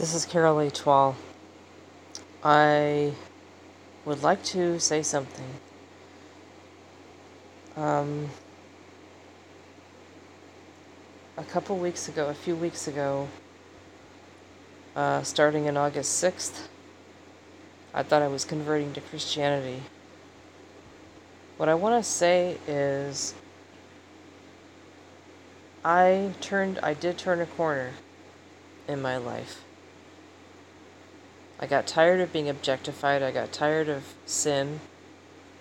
This is Carol A. Twall. I would like to say something. Um, a couple weeks ago, a few weeks ago, uh, starting in August 6th, I thought I was converting to Christianity. What I want to say is, I turned, I did turn a corner in my life. I got tired of being objectified. I got tired of sin.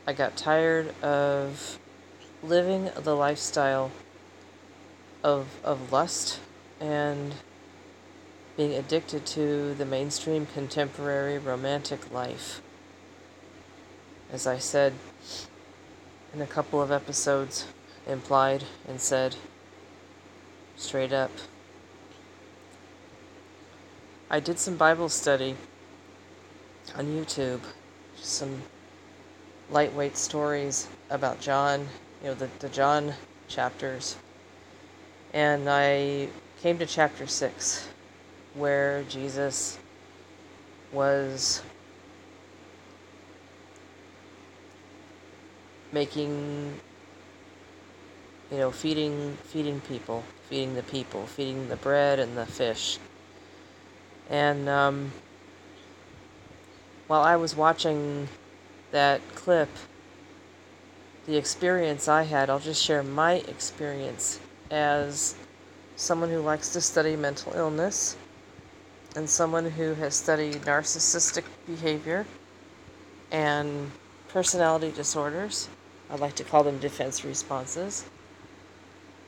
I got tired of living the lifestyle of, of lust and being addicted to the mainstream contemporary romantic life. As I said in a couple of episodes, implied and said straight up. I did some Bible study on YouTube, some lightweight stories about John, you know, the, the John chapters. And I came to chapter 6, where Jesus was making you know feeding feeding people feeding the people feeding the bread and the fish and um, while I was watching that clip, the experience I had, I'll just share my experience as someone who likes to study mental illness and someone who has studied narcissistic behavior and personality disorders. I like to call them defense responses.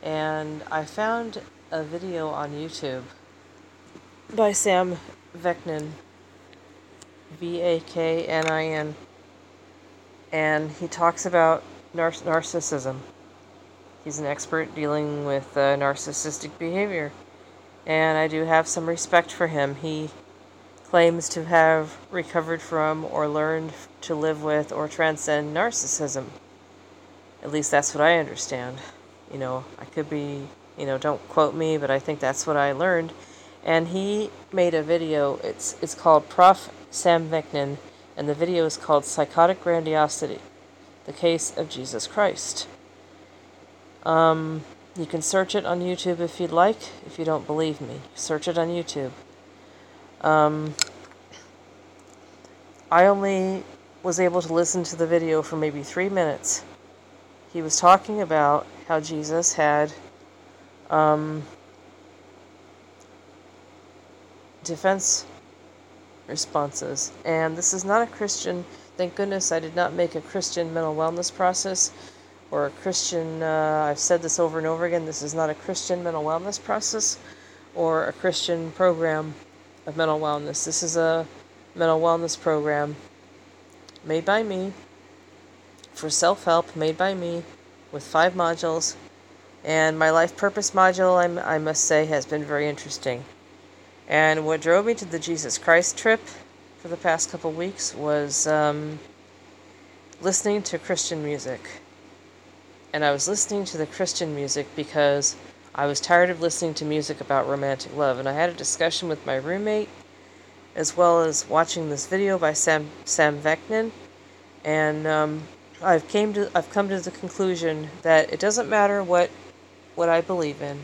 And I found a video on YouTube by Sam Vaknin V A K N I N. And he talks about nar- narcissism. He's an expert dealing with uh, narcissistic behavior. And I do have some respect for him. He claims to have recovered from or learned to live with or transcend narcissism. At least that's what I understand. You know, I could be, you know, don't quote me, but I think that's what I learned. And he made a video. It's it's called Prof. Sam Vaknin, and the video is called Psychotic Grandiosity The Case of Jesus Christ. Um, you can search it on YouTube if you'd like, if you don't believe me. Search it on YouTube. Um, I only was able to listen to the video for maybe three minutes. He was talking about how Jesus had um, defense responses. And this is not a Christian, thank goodness I did not make a Christian mental wellness process or a Christian, uh, I've said this over and over again, this is not a Christian mental wellness process or a Christian program of mental wellness. This is a mental wellness program made by me for self help, made by me with five modules. And my life purpose module, I'm, I must say, has been very interesting. And what drove me to the Jesus Christ trip for the past couple weeks was um, listening to Christian music. And I was listening to the Christian music because I was tired of listening to music about romantic love. And I had a discussion with my roommate as well as watching this video by Sam, Sam Vaknin. And um, I've came to I've come to the conclusion that it doesn't matter what what I believe in,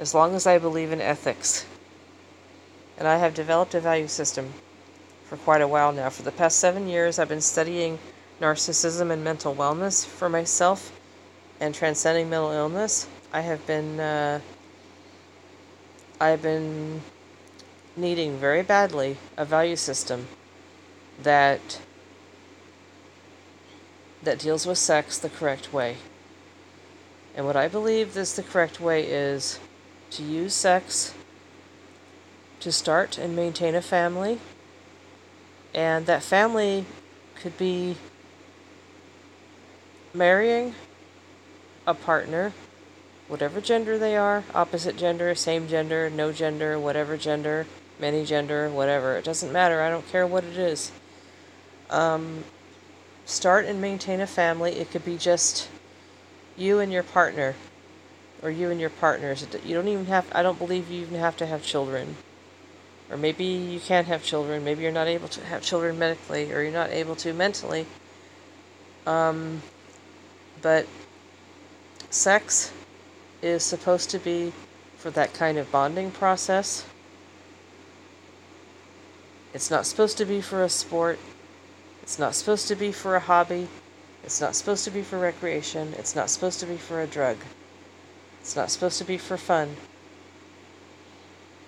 as long as I believe in ethics and I have developed a value system for quite a while now. For the past seven years, I've been studying narcissism and mental wellness for myself and transcending mental illness. I have been uh, I have been needing very badly a value system that that deals with sex the correct way. And what I believe is the correct way is to use sex to start and maintain a family. And that family could be marrying a partner, whatever gender they are opposite gender, same gender, no gender, whatever gender, many gender, whatever. It doesn't matter. I don't care what it is. Um, start and maintain a family. It could be just you and your partner, or you and your partners. You don't even have, I don't believe you even have to have children. Or maybe you can't have children, maybe you're not able to have children medically, or you're not able to mentally. Um, but sex is supposed to be for that kind of bonding process. It's not supposed to be for a sport. It's not supposed to be for a hobby. It's not supposed to be for recreation. It's not supposed to be for a drug. It's not supposed to be for fun.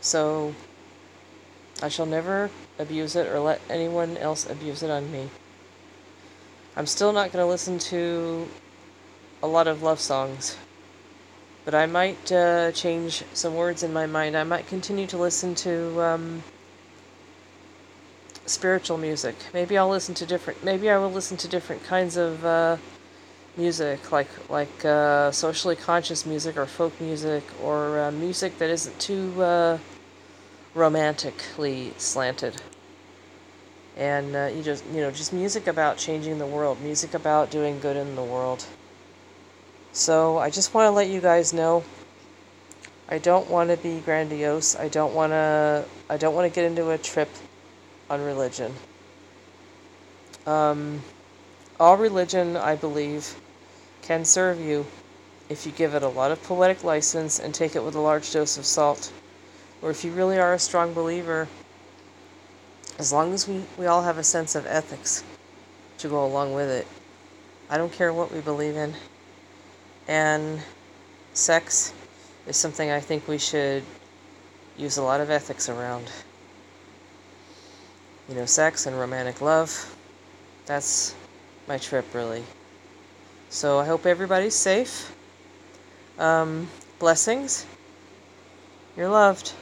So I shall never abuse it or let anyone else abuse it on me. I'm still not going to listen to a lot of love songs, but I might uh, change some words in my mind. I might continue to listen to um, spiritual music. Maybe I'll listen to different. Maybe I will listen to different kinds of uh, music, like like uh, socially conscious music or folk music or uh, music that isn't too uh, romantically slanted. And uh, you just you know just music about changing the world, music about doing good in the world. So I just want to let you guys know. I don't want to be grandiose. I don't want to. I don't want to get into a trip on religion. Um, all religion, I believe, can serve you if you give it a lot of poetic license and take it with a large dose of salt. Or if you really are a strong believer, as long as we, we all have a sense of ethics to go along with it. I don't care what we believe in. And sex is something I think we should use a lot of ethics around you know, sex and romantic love. That's my trip, really. So I hope everybody's safe. Um, blessings. You're loved.